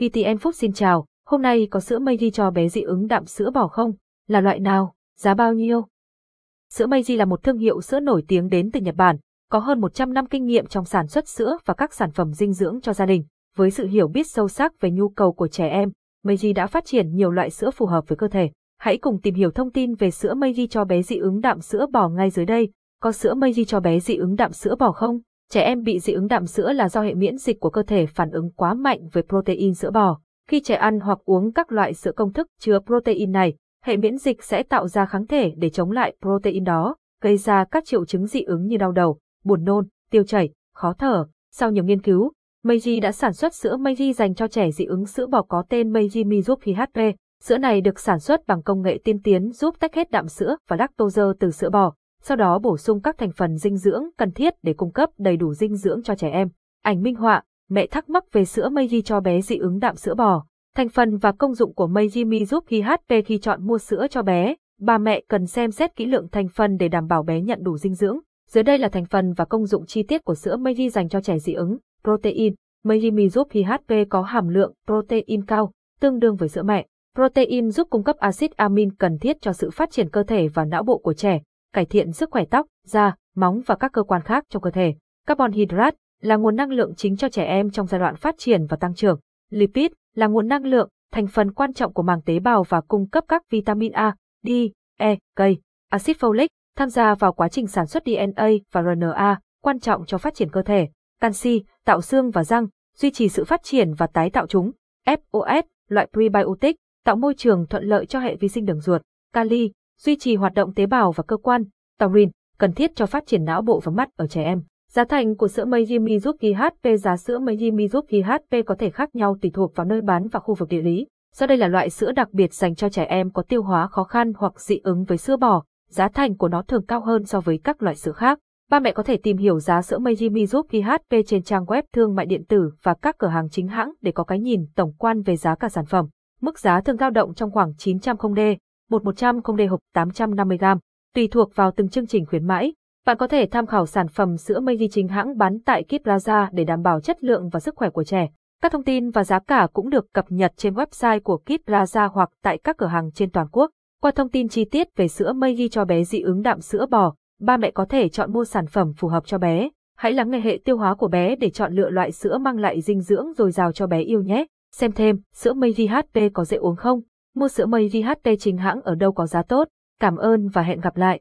ETN phúc xin chào, hôm nay có sữa Meiji cho bé dị ứng đạm sữa bò không? Là loại nào? Giá bao nhiêu? Sữa Meiji là một thương hiệu sữa nổi tiếng đến từ Nhật Bản, có hơn 100 năm kinh nghiệm trong sản xuất sữa và các sản phẩm dinh dưỡng cho gia đình. Với sự hiểu biết sâu sắc về nhu cầu của trẻ em, Meiji đã phát triển nhiều loại sữa phù hợp với cơ thể. Hãy cùng tìm hiểu thông tin về sữa Meiji cho bé dị ứng đạm sữa bò ngay dưới đây. Có sữa Meiji cho bé dị ứng đạm sữa bò không? Trẻ em bị dị ứng đạm sữa là do hệ miễn dịch của cơ thể phản ứng quá mạnh với protein sữa bò. Khi trẻ ăn hoặc uống các loại sữa công thức chứa protein này, hệ miễn dịch sẽ tạo ra kháng thể để chống lại protein đó, gây ra các triệu chứng dị ứng như đau đầu, buồn nôn, tiêu chảy, khó thở. Sau nhiều nghiên cứu, Meiji đã sản xuất sữa Meiji dành cho trẻ dị ứng sữa bò có tên Meiji Mizuki HP. Sữa này được sản xuất bằng công nghệ tiên tiến giúp tách hết đạm sữa và lactose từ sữa bò, sau đó bổ sung các thành phần dinh dưỡng cần thiết để cung cấp đầy đủ dinh dưỡng cho trẻ em. Ảnh minh họa, mẹ thắc mắc về sữa Meiji cho bé dị ứng đạm sữa bò. Thành phần và công dụng của Meiji khi HP khi chọn mua sữa cho bé, bà mẹ cần xem xét kỹ lượng thành phần để đảm bảo bé nhận đủ dinh dưỡng. Dưới đây là thành phần và công dụng chi tiết của sữa Meiji dành cho trẻ dị ứng. Protein Meiji giúp khi HP có hàm lượng protein cao, tương đương với sữa mẹ. Protein giúp cung cấp axit amin cần thiết cho sự phát triển cơ thể và não bộ của trẻ, cải thiện sức khỏe tóc, da, móng và các cơ quan khác trong cơ thể. Carbon hydrate là nguồn năng lượng chính cho trẻ em trong giai đoạn phát triển và tăng trưởng. Lipid là nguồn năng lượng, thành phần quan trọng của màng tế bào và cung cấp các vitamin A, D, E, K. Acid folic tham gia vào quá trình sản xuất DNA và RNA, quan trọng cho phát triển cơ thể. Canxi, tạo xương và răng, duy trì sự phát triển và tái tạo chúng. FOS, loại prebiotic, tạo môi trường thuận lợi cho hệ vi sinh đường ruột. Kali, duy trì hoạt động tế bào và cơ quan. Taurin, cần thiết cho phát triển não bộ và mắt ở trẻ em. Giá thành của sữa Meiji Mizuki HP Giá sữa Meiji Mizuki HP có thể khác nhau tùy thuộc vào nơi bán và khu vực địa lý. Do đây là loại sữa đặc biệt dành cho trẻ em có tiêu hóa khó khăn hoặc dị ứng với sữa bò, giá thành của nó thường cao hơn so với các loại sữa khác. Ba mẹ có thể tìm hiểu giá sữa Meiji Mizuki HP trên trang web thương mại điện tử và các cửa hàng chính hãng để có cái nhìn tổng quan về giá cả sản phẩm. Mức giá thường dao động trong khoảng 900 d bột 100 không đề hộp 850g, tùy thuộc vào từng chương trình khuyến mãi. Bạn có thể tham khảo sản phẩm sữa Meiji chính hãng bán tại Kid Plaza để đảm bảo chất lượng và sức khỏe của trẻ. Các thông tin và giá cả cũng được cập nhật trên website của Kid Plaza hoặc tại các cửa hàng trên toàn quốc. Qua thông tin chi tiết về sữa Meiji cho bé dị ứng đạm sữa bò, ba mẹ có thể chọn mua sản phẩm phù hợp cho bé. Hãy lắng nghe hệ tiêu hóa của bé để chọn lựa loại sữa mang lại dinh dưỡng dồi dào cho bé yêu nhé. Xem thêm, sữa Meiji HP có dễ uống không? Mua sữa mây VHT chính hãng ở đâu có giá tốt? Cảm ơn và hẹn gặp lại.